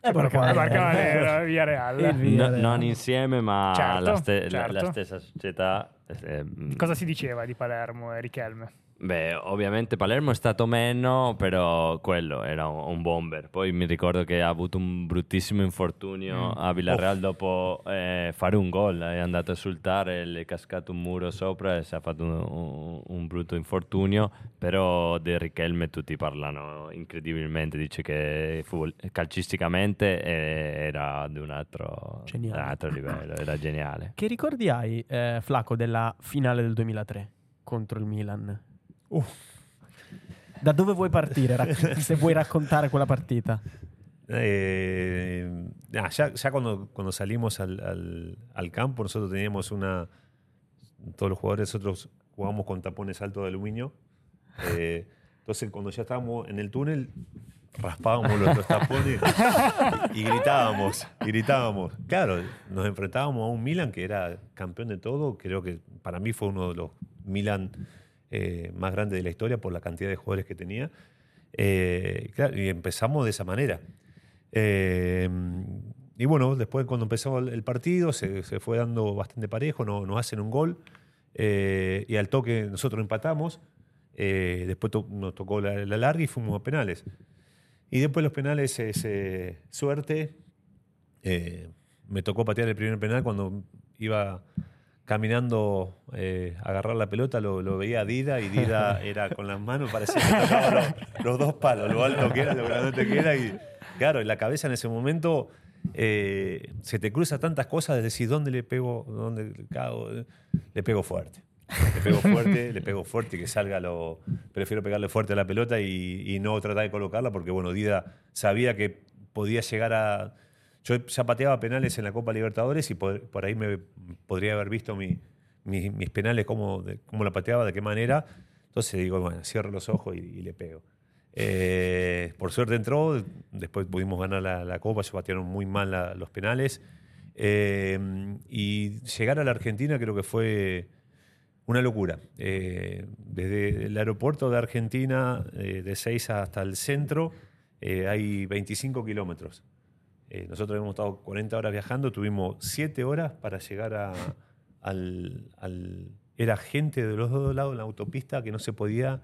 Speaker 4: Borca
Speaker 2: Borca
Speaker 4: Valero.
Speaker 2: Valero, Via Real.
Speaker 5: No- non insieme, ma
Speaker 2: Certo,
Speaker 5: la, ste- la- la
Speaker 2: certo.
Speaker 5: stessa società. eh, mm,
Speaker 2: Cosa si diceva di Palermo e Riquelme?
Speaker 5: Beh, ovviamente Palermo è stato meno, però quello era un, bomber. Poi mi ricordo che ha avuto un bruttissimo infortunio a Villarreal dopo eh, fare un gol. È andato a esultare, le è cascato un muro sopra e si è fatto un, un- un brutto infortunio. Però di Richelme tutti parlano incredibilmente. Dice che fu- calcisticamente eh, era di un altro, un altro livello, era geniale.
Speaker 4: Che ricordi hai, eh, Flaco, della finale del 2003 contro il Milan? Da dove vuoi partire? Rac- se vuoi raccontare quella partita.
Speaker 3: Eh, ah, ya ya cuando, cuando salimos al, al- al campo, nosotros teníamos una. Todos los jugadores, nosotros jugábamos con tapones altos de aluminio. Eh, entonces, cuando ya estábamos en el túnel, raspábamos los, los tapones y, y gritábamos. Y gritábamos. Claro, nos enfrentábamos a un Milan que era campeón de todo. Creo que para mí fue uno de los Milan eh, más grandes de la historia por la cantidad de jugadores que tenía. Eh, claro, y empezamos de esa manera. Eh, y bueno, después cuando empezó el, partido se, se fue dando bastante parejo, no- nos hacen un gol eh, y al toque nosotros empatamos, eh, después to- nos tocó la, la larga y fuimos a penales. Y después los penales es eh, suerte. Me tocó patear el primer penal cuando iba caminando eh, a agarrar la pelota, lo, lo veía a Dida y Dida era con las manos, parecía que tocaba los, los dos palos, lo alto que era, lo grandote que era. Y claro, en la cabeza en ese momento eh, se te cruza tantas cosas, de decir, ¿dónde le pego? ¿Dónde le cago? Le pego fuerte. Le pego fuerte, le pego fuerte y que salga lo. Prefiero pegarle fuerte a la pelota y, y no tratar de colocarla porque, bueno, Dida sabía que podía llegar a. yo ya pateaba penales en la Copa Libertadores y por, ahí me podría haber visto mi- mi- mis penales, cómo, de- la pateaba, de qué manera. Entonces digo, bueno, cierro los ojos y, le pego. Eh, por suerte entró, después pudimos ganar la, Copa, se patearon muy mal los penales. Eh, y llegar a la Argentina creo que fue una locura. Eh, desde el aeropuerto de Argentina, eh, de Seiza hasta el centro, hay 25 kilómetros. Eh, nosotros hemos estado 40 horas viajando, tuvimos 7 horas para llegar a, al, al- Era gente de los dos lados en la autopista que no se podía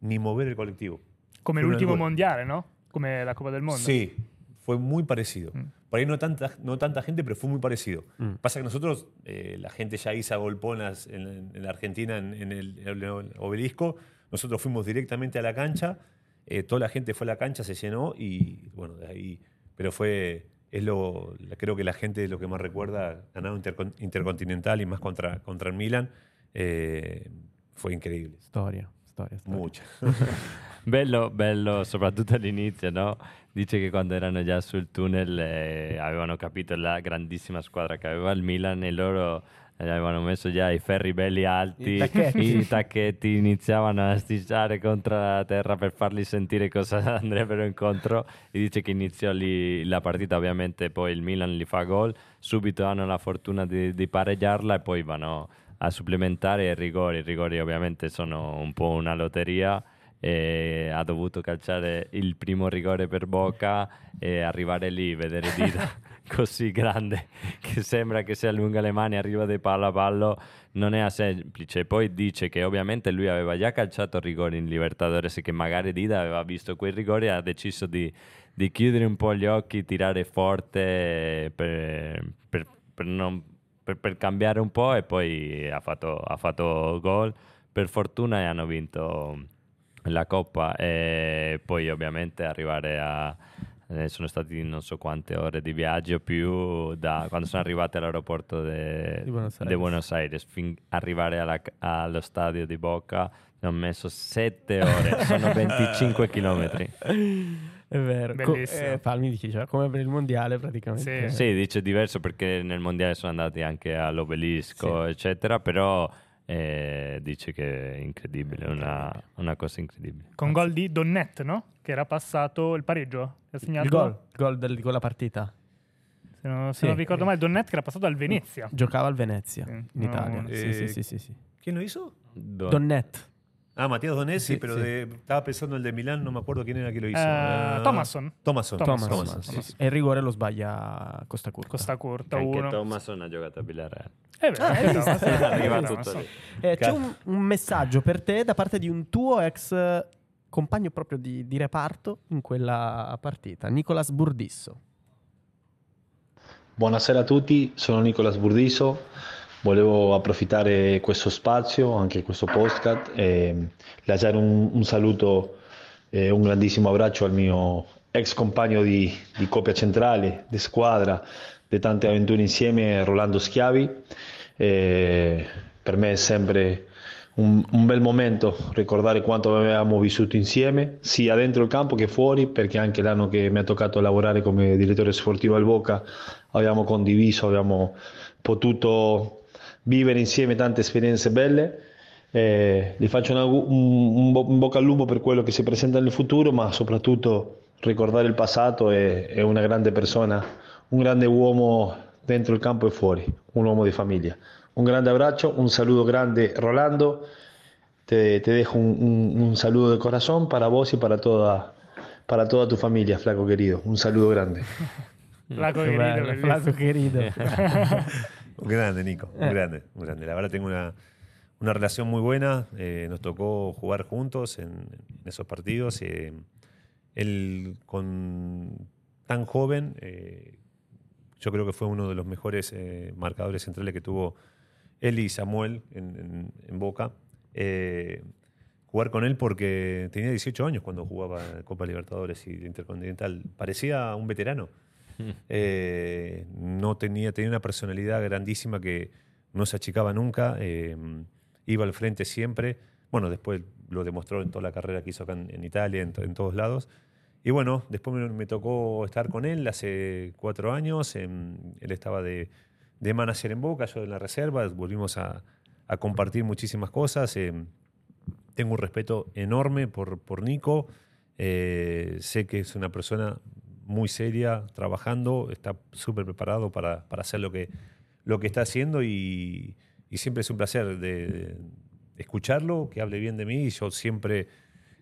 Speaker 3: ni mover el colectivo. Una
Speaker 2: l'ultimo
Speaker 3: locura.
Speaker 2: mondiale, no? Come la Coppa del Mondo.
Speaker 3: Sí, fue muy parecido.
Speaker 2: Mm.
Speaker 3: Por ahí no tanta, no tanta gente, pero fue muy parecido.
Speaker 4: Mm.
Speaker 3: Pasa que nosotros, eh, la gente ya hizo golponas en, en la Argentina, en, en el, en el obelisco. Nosotros fuimos directamente a la cancha. eh, toda la gente fue a la cancha, se llenó y bueno, de ahí. Pero fue. Es lo, creo que la gente es lo que más recuerda, ganado intercon- Intercontinental y más contra, contra el Milan. eh, fue increíble.
Speaker 4: Storia, storia, storia.
Speaker 3: Mucha.
Speaker 5: Bello, bello, soprattutto all'inizio, no? Dice che quando erano già sul tunnel eh, avevano capito la grandissima squadra che aveva il Milan e loro avevano messo già i ferri belli alti,
Speaker 4: I tacchetti.
Speaker 5: i tacchetti iniziavano a strisciare contro la terra per farli sentire cosa andrebbero incontro. E dice che iniziò lì la partita, ovviamente poi il Milan li fa gol, subito hanno la fortuna di, di pareggiarla e poi vanno a supplementare. I rigori, i rigori ovviamente sono un po' una lotteria ha dovuto calciare il primo rigore per Boca e arrivare lì, vedere Dida così grande che sembra che si allunga le mani, arriva di palla a pallo, non è semplice. Poi dice che ovviamente lui aveva già calciato rigori in Libertadores e che magari Dida aveva visto quei rigori e ha deciso di, di chiudere un po' gli occhi, tirare forte per, per- per non- per cambiare un po' e poi ha fatto, ha fatto gol. Per fortuna e hanno vinto la Coppa e poi ovviamente arrivare a... eh, sono stati non so quante ore di viaggio più da quando sono arrivati all'aeroporto de-
Speaker 4: Di Buenos
Speaker 5: de
Speaker 4: Aires.
Speaker 5: Buenos Aires fin arrivare alla- allo stadio di Boca ci hanno messo 7 ore sono 25 chilometri
Speaker 4: È vero. Co-
Speaker 2: Bellissimo.
Speaker 4: eh, Palmi dice, cioè, come per il mondiale praticamente.
Speaker 2: Sì.
Speaker 5: Sì, dice diverso perché nel mondiale sono andati anche all'obelisco, eccetera, però eh, dice che è incredibile, una, una cosa incredibile.
Speaker 2: Con gol di Donnet, no? Che era passato il pareggio. Ha segnato,
Speaker 4: Il gol, il gol del- di quella partita.
Speaker 2: Se non, se
Speaker 4: Sì.
Speaker 2: non ricordo male, Donnet che era passato al Venezia.
Speaker 4: Giocava al Venezia,
Speaker 2: Sì.
Speaker 4: in Italia.
Speaker 2: no.
Speaker 4: Sì,
Speaker 3: Eh,
Speaker 4: sì, sì, sì, sì.
Speaker 3: ¿Quién lo hizo?
Speaker 5: Don-
Speaker 4: Donnet.
Speaker 3: Ah, Matías Donesi,
Speaker 4: Sí,
Speaker 3: pero
Speaker 4: sí.
Speaker 3: de- estaba pensando en el de Milán, no me acuerdo quién era que lo hizo.
Speaker 2: Eh,
Speaker 3: Ah,
Speaker 2: Thomasson.
Speaker 3: Thomasson.
Speaker 2: Thomas,
Speaker 4: Thomas,
Speaker 2: Thomas,
Speaker 4: sì,
Speaker 2: Thomas.
Speaker 4: sì. E il rigore lo sbaglia Costa Curta.
Speaker 2: Costa Curta
Speaker 5: anche
Speaker 2: 1.
Speaker 5: Thomason ha giocato a Villarreal.
Speaker 2: Eh beh,
Speaker 4: Ah,
Speaker 2: eh,
Speaker 4: c'è un, un messaggio per te da parte di un tuo ex compagno proprio di, di reparto in quella partita, Nicolas Burdisso.
Speaker 8: Buonasera a tutti, sono Nicolas Burdiso. Volevo approfittare questo spazio, anche questo podcast, e lasciare un, un saluto e un grandissimo abbraccio al mio ex compagno di, di coppia centrale, di squadra, di tante avventure insieme, Rolando Schiavi. E per me è sempre un, un bel momento ricordare quanto avevamo vissuto insieme, sia dentro il campo che fuori, perché anche l'anno che mi ha toccato lavorare come direttore sportivo al Boca abbiamo condiviso, abbiamo potuto vivere insieme tante esperienze belle. Eh, gli faccio un, augu- un- un bo- un bocca al lupo per quello che si presenta nel futuro, ma soprattutto ricordare il passato e è una grande persona, un grande uomo dentro il campo e fuori, un uomo di famiglia. Un grande abbraccio, un saludo grande Rolando, te, te dejo un, un- un saludo de corazón para vos y para toda, para toda tu familia, flaco querido. Un saludo grande.
Speaker 2: Flaco bellissimo.
Speaker 4: Flaco che ride.
Speaker 3: Un grande, Nico. Un grande, un grande. La verdad tengo una, una relación muy buena. eh, nos tocó jugar juntos en, en esos partidos. eh, él con tan joven, eh, yo creo que fue uno de los mejores eh, marcadores centrales que tuvo él y Samuel en, en- en Boca. Eh, jugar con él porque tenía 18 años cuando jugaba Copa Libertadores y Intercontinental. Parecía un veterano. Eh, no tenía, tenía una personalidad grandísima que no se achicaba nunca, eh, iba al frente siempre. Bueno, después lo demostró en toda la carrera que hizo acá en, Italia, en, to- en todos lados. y bueno, después me, tocó estar con él hace cuatro años. él estaba de, de manager en Boca, yo en la reserva. Volvimos a, compartir muchísimas cosas. em, tengo un respeto enorme por, por Nico. Eh, sé que es una persona muy seria, trabajando, está súper preparado para, para hacer lo que, lo que está haciendo y, y siempre es un placer de, de escucharlo, que hable bien de mí y yo siempre,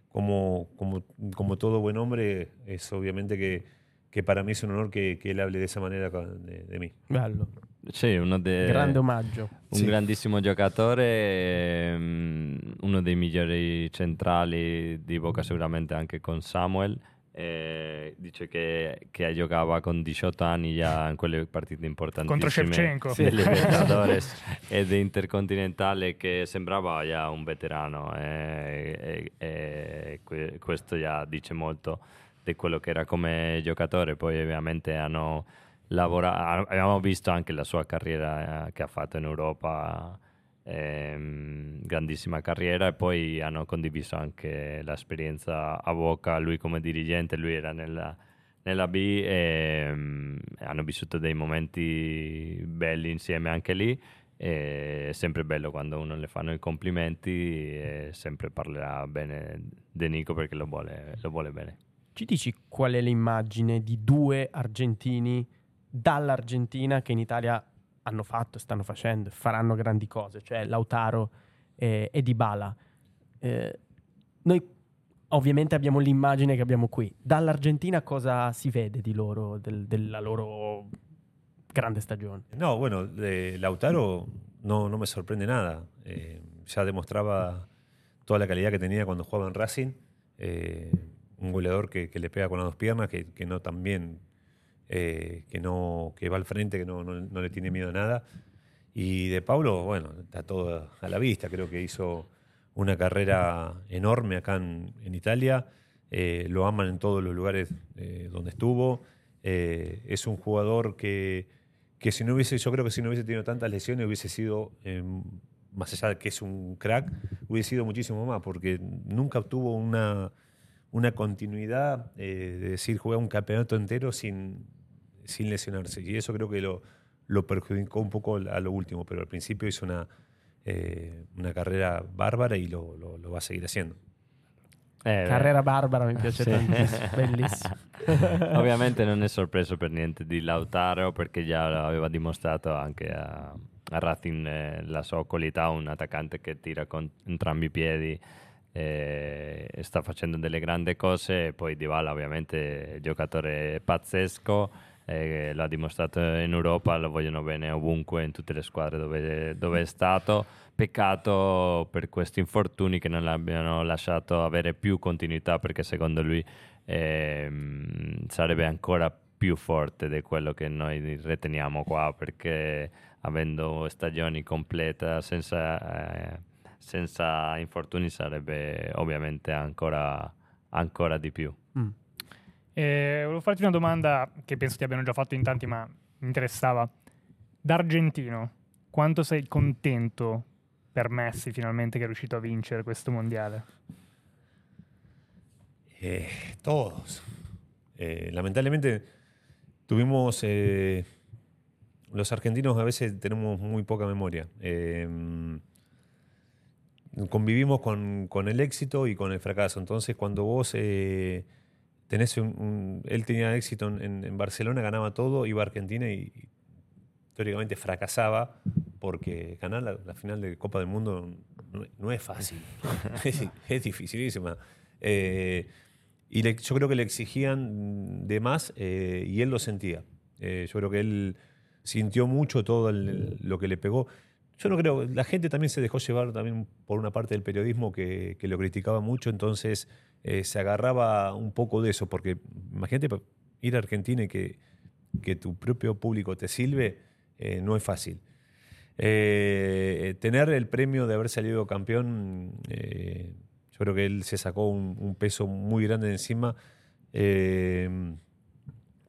Speaker 3: como, como, como todo buen hombre, es obviamente que, que para mí es un honor que, que él hable de esa manera de, de mí.
Speaker 4: Bello.
Speaker 5: Sì, uno de-
Speaker 4: Grande omaggio.
Speaker 5: un
Speaker 3: Sì.
Speaker 5: grandissimo giocatore, ehm, uno dei migliori centrali di Boca sicuramente anche con Samuel. Eh, dice che, che giocava con 18 anni già in quelle partite importantissime
Speaker 2: Shevchenko.
Speaker 5: delle Libertadores e di Intercontinentale che sembrava già un veterano e, e- e que- questo già dice molto di quello che era come giocatore poi ovviamente hanno lavorato abbiamo visto anche la sua carriera eh, che ha fatto in Europa ehm, grandissima carriera e poi hanno condiviso anche l'esperienza a Boca. Lui come dirigente lui era nella, nella B e mm, hanno vissuto dei momenti belli insieme anche lì. E è sempre bello quando uno le fanno i complimenti e sempre parlerà bene di Nico perché lo vuole, lo vuole bene.
Speaker 4: Ci dici qual è l'immagine di due argentini dall'Argentina che in Italia hanno fatto, stanno facendo e faranno grandi cose, cioè Lautaro e, e Dybala. Eh, noi ovviamente abbiamo l'immagine che abbiamo qui. Dall'Argentina cosa si vede di loro, del- della loro grande stagione?
Speaker 3: No, bueno, de Lautaro no, no me sorprende nada. Eh, ya demostraba toda la calidad que tenía cuando jugaba en Racing. Eh, un goleador que le pega con las dos piernas, que no también, eh, que no, que va al frente, que no, no- no le tiene miedo a nada. Y de Pablo, bueno, está todo a la vista. Creo que hizo una carrera enorme acá en, en Italia. Eh, lo aman en todos los lugares eh, donde estuvo. Eh, es un jugador que, que si no hubiese, yo creo que si no hubiese tenido tantas lesiones hubiese sido, eh, más allá de que es un crack, hubiese sido muchísimo más, porque nunca obtuvo una, una continuidad eh, de decir jugar un campeonato entero sin, sin lesionarse. Y eso creo que lo, lo perjudicó un poco a lo último, pero al principio hizo una, eh, una carrera bárbara y lo, lo- lo va a seguir haciendo.
Speaker 5: Eh,
Speaker 4: Carrera barbara mi piace
Speaker 5: sì.
Speaker 4: tantissimo, bellissimo.
Speaker 5: Ovviamente non è sorpreso per niente di Lautaro perché già aveva dimostrato anche a, a Racing eh, la sua qualità, un attaccante che tira con entrambi i piedi eh, e sta facendo delle grandi cose. E poi Dybala ovviamente giocatore pazzesco, eh, l'ha dimostrato in Europa, lo vogliono bene ovunque, in tutte le squadre dove, dove è stato. Peccato per questi infortuni che non l'abbiano lasciato avere più continuità perché secondo lui ehm, sarebbe ancora più forte di quello che noi riteniamo qua perché avendo stagioni complete senza, eh, senza infortuni sarebbe ovviamente ancora, ancora di più.
Speaker 4: Mm.
Speaker 2: Eh, volevo farti una domanda che penso ti abbiano già fatto in tanti, ma mi interessava. Da argentino, quanto sei contento per Messi finalmente che è riuscito a vincere questo mondiale?
Speaker 3: Eh, todos. Eh, lamentablemente tuvimos, eh, los argentinos a veces tenemos muy poca memoria. Eh, convivimos con, con el éxito y con el fracaso. Entonces cuando vos eh, tenés un, un- Él tenía éxito en, Barcelona, ganaba todo, iba a Argentina y, y teóricamente fracasaba porque ganar la, la final de Copa del Mundo no, no es fácil. es, es dificilísima. Eh, y le- yo creo que le exigían de más eh, y él lo sentía. Eh, yo creo que él sintió mucho todo el- lo que le pegó. Yo no creo, la gente también se dejó llevar también por una parte del periodismo que, que lo criticaba mucho, entonces eh, se agarraba un poco de eso, porque imagínate ir a Argentina y que, que tu propio público te silbe, eh, no es fácil. Eh, tener el premio de haber salido campeón, yo creo que él se sacó un, peso muy grande de encima,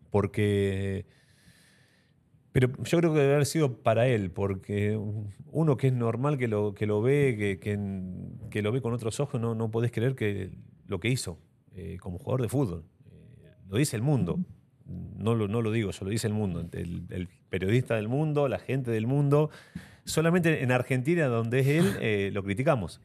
Speaker 3: porque... Pero yo creo que debe haber sido para él, porque uno que es normal que lo, que lo ve, que, que, que lo ve con otros ojos, no, no podés creer que lo que hizo eh, como jugador de fútbol. lo dice el mundo. No lo, no lo digo, yo lo dice el mundo. El, periodista del mundo, la gente del mundo. Solamente en Argentina, donde es él, eh, lo criticamos.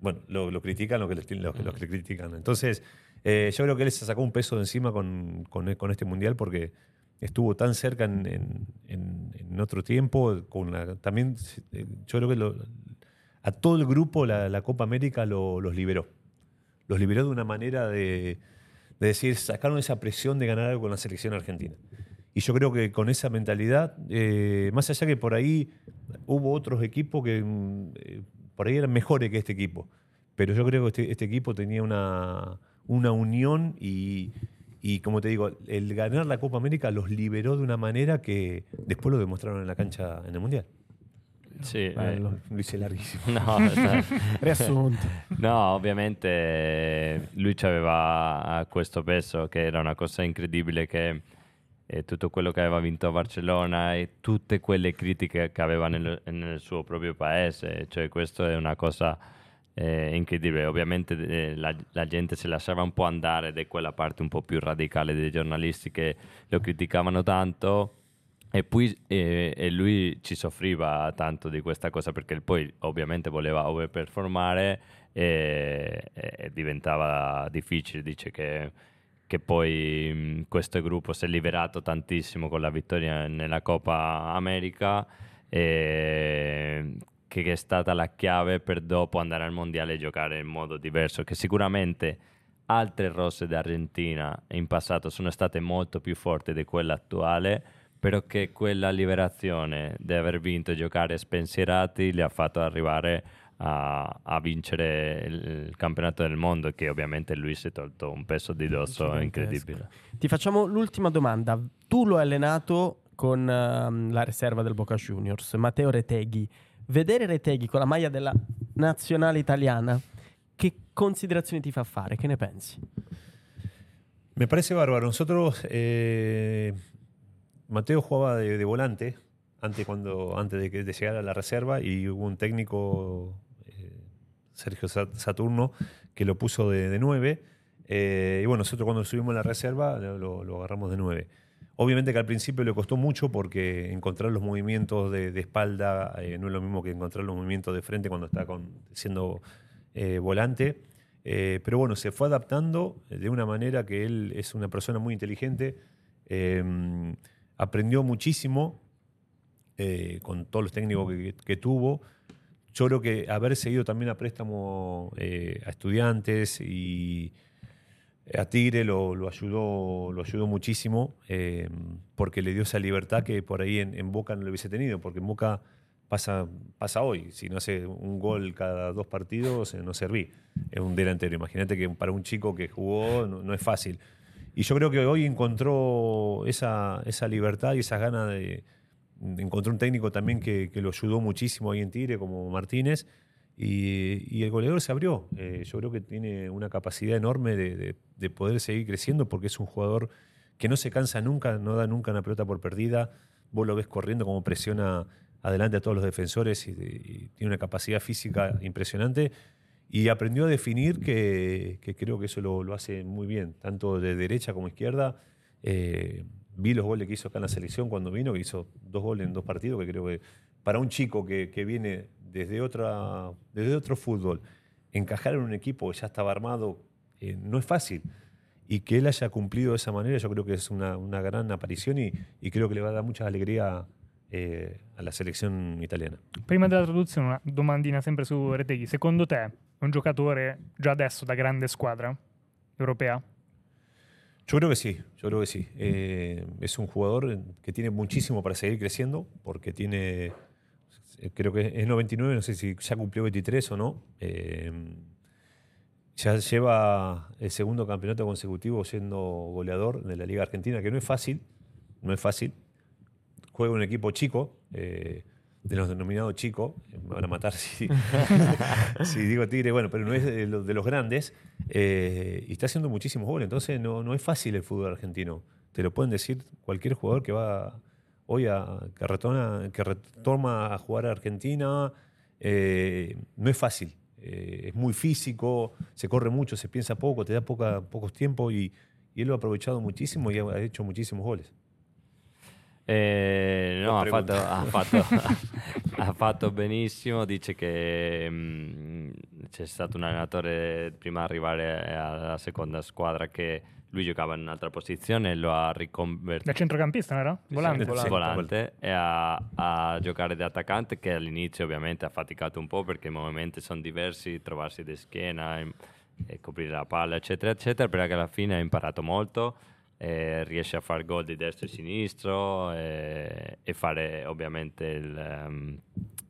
Speaker 3: Bueno, lo, critican los que, los, critican. Entonces, eh, yo creo que él se sacó un peso de encima con, con- este mundial porque estuvo tan cerca en, en- otro tiempo. También, eh, yo creo que a todo el grupo la, la Copa América lo- los liberó. Los liberó de una manera de, de decir, sacaron esa presión de ganar algo con la selección argentina. Y yo creo que con esa mentalidad, eh, más allá que por ahí hubo otros equipos que mm, eh, por ahí eran mejores que este equipo, pero yo creo que este, este equipo tenía una, una unión y, y, como te digo, el ganar la Copa América los liberó de una manera que después lo demostraron en la cancha en el Mundial.
Speaker 5: Sì, eh,
Speaker 4: Bello.
Speaker 3: Lo hice larguísimo.
Speaker 5: no, sta-
Speaker 4: Riassunto.
Speaker 5: No, ovviamente eh, lui aveva questo peso che era una cosa incredibile che eh, tutto quello che aveva vinto a Barcellona e tutte quelle critiche che aveva nel, nel suo proprio paese, cioè questo è una cosa eh, incredibile. Ovviamente eh, la, la gente si lasciava un po' andare di quella parte un po' più radicale dei giornalisti che lo criticavano tanto. E poi eh, e lui ci soffriva tanto di questa cosa perché poi ovviamente voleva overperformare e, e diventava difficile. Dice che, che poi mh, questo gruppo si è liberato tantissimo con la vittoria nella Coppa America e che è stata la chiave per dopo andare al mondiale e giocare in modo diverso. Che sicuramente altre rosse d'Argentina in passato sono state molto più forti di quella attuale, però che quella liberazione di aver vinto e giocare spensierati li ha fatto arrivare a, a vincere il, campionato del mondo che ovviamente lui si è tolto un peso di dosso incredibile.
Speaker 4: Ti facciamo l'ultima domanda. Tu lo hai allenato con ehm, la riserva del Boca Juniors, Matteo Reteghi. Vedere Reteghi con la maglia della nazionale italiana, che considerazioni ti fa fare? Che ne pensi?
Speaker 3: Me parece bárbaro. Nosotros, eh, Mateo jugaba de, volante antes, cuando, antes de, llegar a la reserva y hubo un técnico, eh, Sergio Sa- Saturno, que lo puso de, de nueve. Eh, y bueno, nosotros cuando subimos a la reserva lo, agarramos de nueve. Obviamente que al principio le costó mucho porque encontrar los movimientos de, espalda eh, no es lo mismo que encontrar los movimientos de frente cuando está siendo volante. Pero bueno, se fue adaptando de una manera que él es una persona muy inteligente, aprendió muchísimo eh, con todos los técnicos que, tuvo. Yo creo que haber seguido también a préstamo eh, a estudiantes y a Tigre lo, ayudó, lo ayudó muchísimo eh, porque le dio esa libertad que por ahí en, Boca no lo hubiese tenido, porque en Boca pasa, pasa hoy. Si no hace un gol cada dos partidos, eh, no serví. Es un delantero. Imagínate que para un chico que jugó no es fácil. Y yo creo que hoy encontró esa, esa libertad y esas ganas de. Encontró un técnico también que, que lo ayudó muchísimo ahí en Tigre, como Martínez. Y, el goleador se abrió. Eh, yo creo que tiene una capacidad enorme de, de- de poder seguir creciendo porque es un jugador que no se cansa nunca, no da nunca una pelota por perdida. Vos lo ves corriendo como presiona adelante a todos los defensores y tiene una capacidad física impresionante. Y aprendió a definir que, que creo que eso lo, lo hace muy bien, tanto de derecha como izquierda. Eh, vi los goles que hizo acá en la selección cuando vino, que hizo dos goles en dos partidos, que creo que para un chico que, que viene desde, otra, desde otro fútbol, encajar en un equipo que ya estaba armado eh, no es fácil. Y que él haya cumplido de esa manera, yo creo que es una, una gran aparición y, y creo que le va a dar mucha alegría eh, a la selección italiana.
Speaker 2: Prima della traduzione, una domandina sempre su Reteghi. Secondo te un giocatore già adesso da grande squadra europea?
Speaker 3: Yo creo que sí, yo creo que sí. Eh, es un jugador que tiene muchísimo para seguir creciendo, porque tiene, eh, creo que es 99, no sé si ya cumplió 23 o no. Eh, ya lleva el segundo campeonato consecutivo siendo goleador de la Liga Argentina, que no es fácil, no es fácil. Juega un equipo chico, de los denominados chicos, me van a matar si, si digo Tigre, bueno, pero no es de los, de los grandes, eh, y está haciendo muchísimos goles, entonces no, no es fácil el fútbol argentino. Te lo pueden decir cualquier jugador que va hoy a, que, retoma, que retoma a jugar a Argentina, eh, no es fácil. Eh, es muy físico, se corre mucho, se piensa poco, te da poca, pocos tiempos y, y él lo ha aprovechado muchísimo y ha hecho muchísimos goles.
Speaker 5: Eh, no, ha fatto, ha, fatto, ha fatto benissimo. Dice che mm, c'è stato un allenatore prima di arrivare alla seconda squadra che lui giocava in un'altra posizione e lo ha riconvertito.
Speaker 2: Da centrocampista, era? Volante.
Speaker 3: Sì,
Speaker 5: volante e a, a giocare da attaccante che all'inizio ovviamente ha faticato un po' perché i movimenti sono diversi, trovarsi di schiena e, e coprire la palla eccetera eccetera, però che alla fine ha imparato molto e riesce a fare gol di destra e sinistro e, e fare ovviamente il ehm,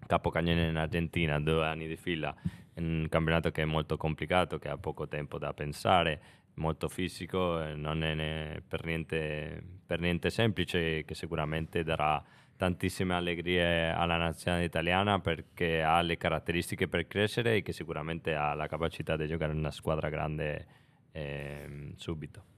Speaker 5: capocannoniere in Argentina due anni di fila in un campionato che è molto complicato, che ha poco tempo da pensare molto fisico, non è per, niente, per niente semplice, che sicuramente darà tantissime allegrie alla nazionale italiana perché ha le caratteristiche per crescere e che sicuramente ha la capacità di giocare in una squadra grande ehm, subito.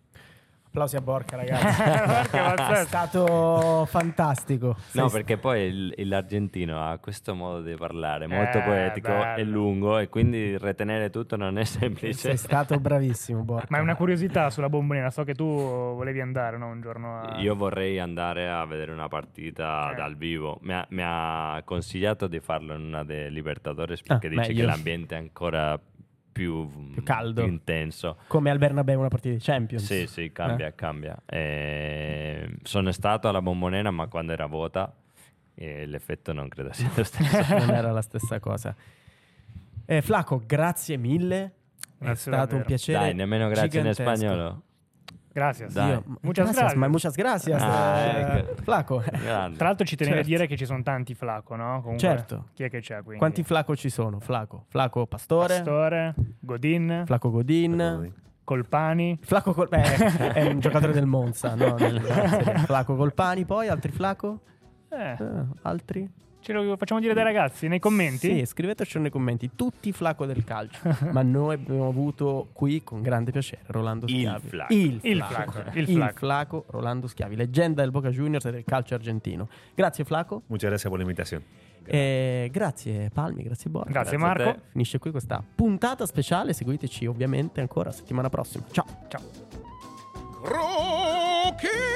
Speaker 4: Applausi a Borca, ragazzi. È stato fantastico.
Speaker 5: No, perché poi il- l'argentino ha questo modo di parlare molto
Speaker 2: Eh,
Speaker 5: poetico e
Speaker 2: bello.
Speaker 5: lungo e quindi retenere tutto non è semplice.
Speaker 4: sei stato bravissimo, Borca.
Speaker 2: Ma è una curiosità sulla bombonera. So che tu volevi andare no, un giorno a...
Speaker 5: Io vorrei andare a vedere una partita
Speaker 2: Eh.
Speaker 5: dal vivo. Mi ha, mi ha consigliato di farlo in una dei Libertadores perché
Speaker 4: Ah,
Speaker 5: dice
Speaker 4: meglio.
Speaker 5: che l'ambiente è ancora più,
Speaker 4: Più caldo.
Speaker 5: più intenso.
Speaker 4: Come al Bernabeu una partita di Champions.
Speaker 5: Sì, sì, cambia, cambia. Eh, sono stato alla bombonera, ma quando era vuota e l'effetto non credo sia lo stesso.
Speaker 4: non era la stessa cosa. Eh, Flaco, grazie mille. È
Speaker 2: Grazie
Speaker 4: stato
Speaker 2: davvero.
Speaker 4: un piacere.
Speaker 5: Dai, nemmeno grazie in spagnolo.
Speaker 2: Gracias.
Speaker 5: Dai.
Speaker 2: Muchas
Speaker 4: gracias,
Speaker 2: gracias.
Speaker 4: Ma muchas gracias.
Speaker 5: Ah,
Speaker 4: eh,
Speaker 5: ecco.
Speaker 4: Flaco.
Speaker 5: Grande.
Speaker 2: Tra l'altro ci tenevo
Speaker 4: Certo.
Speaker 2: a dire che ci sono tanti flaco, no? Comunque,
Speaker 4: Certo.
Speaker 2: Chi è che c'è quindi?
Speaker 4: Quanti Flaco ci sono? Flaco. Flaco Pastore.
Speaker 2: Pastore, Godin,
Speaker 4: Flaco Godin.
Speaker 2: Colpani.
Speaker 4: Flaco Col- eh, è un giocatore del Monza, no? Del-. Flaco Colpani, poi altri Flaco?
Speaker 2: Eh,
Speaker 4: Eh, altri?
Speaker 2: Ce lo facciamo dire dai ragazzi nei commenti?
Speaker 4: Sì, scriveteci nei commenti, tutti Flaco del calcio. Ma noi abbiamo avuto qui con grande piacere Rolando
Speaker 5: Il
Speaker 4: Schiavi.
Speaker 5: Flaco.
Speaker 4: Il
Speaker 2: Il
Speaker 4: Flaco.
Speaker 2: Flaco, il
Speaker 4: Il
Speaker 2: Flaco.
Speaker 4: Flaco, Rolando Schiavi, leggenda del Boca Juniors e del calcio argentino. Grazie Flaco.
Speaker 3: Muchas gracias por la invitación.
Speaker 4: E grazie Palmi, grazie Borja.
Speaker 2: Grazie,
Speaker 5: Grazie
Speaker 2: Marco.
Speaker 4: Finisce qui questa puntata speciale. Seguiteci ovviamente ancora settimana prossima. Ciao.
Speaker 2: Ciao.
Speaker 9: Croquet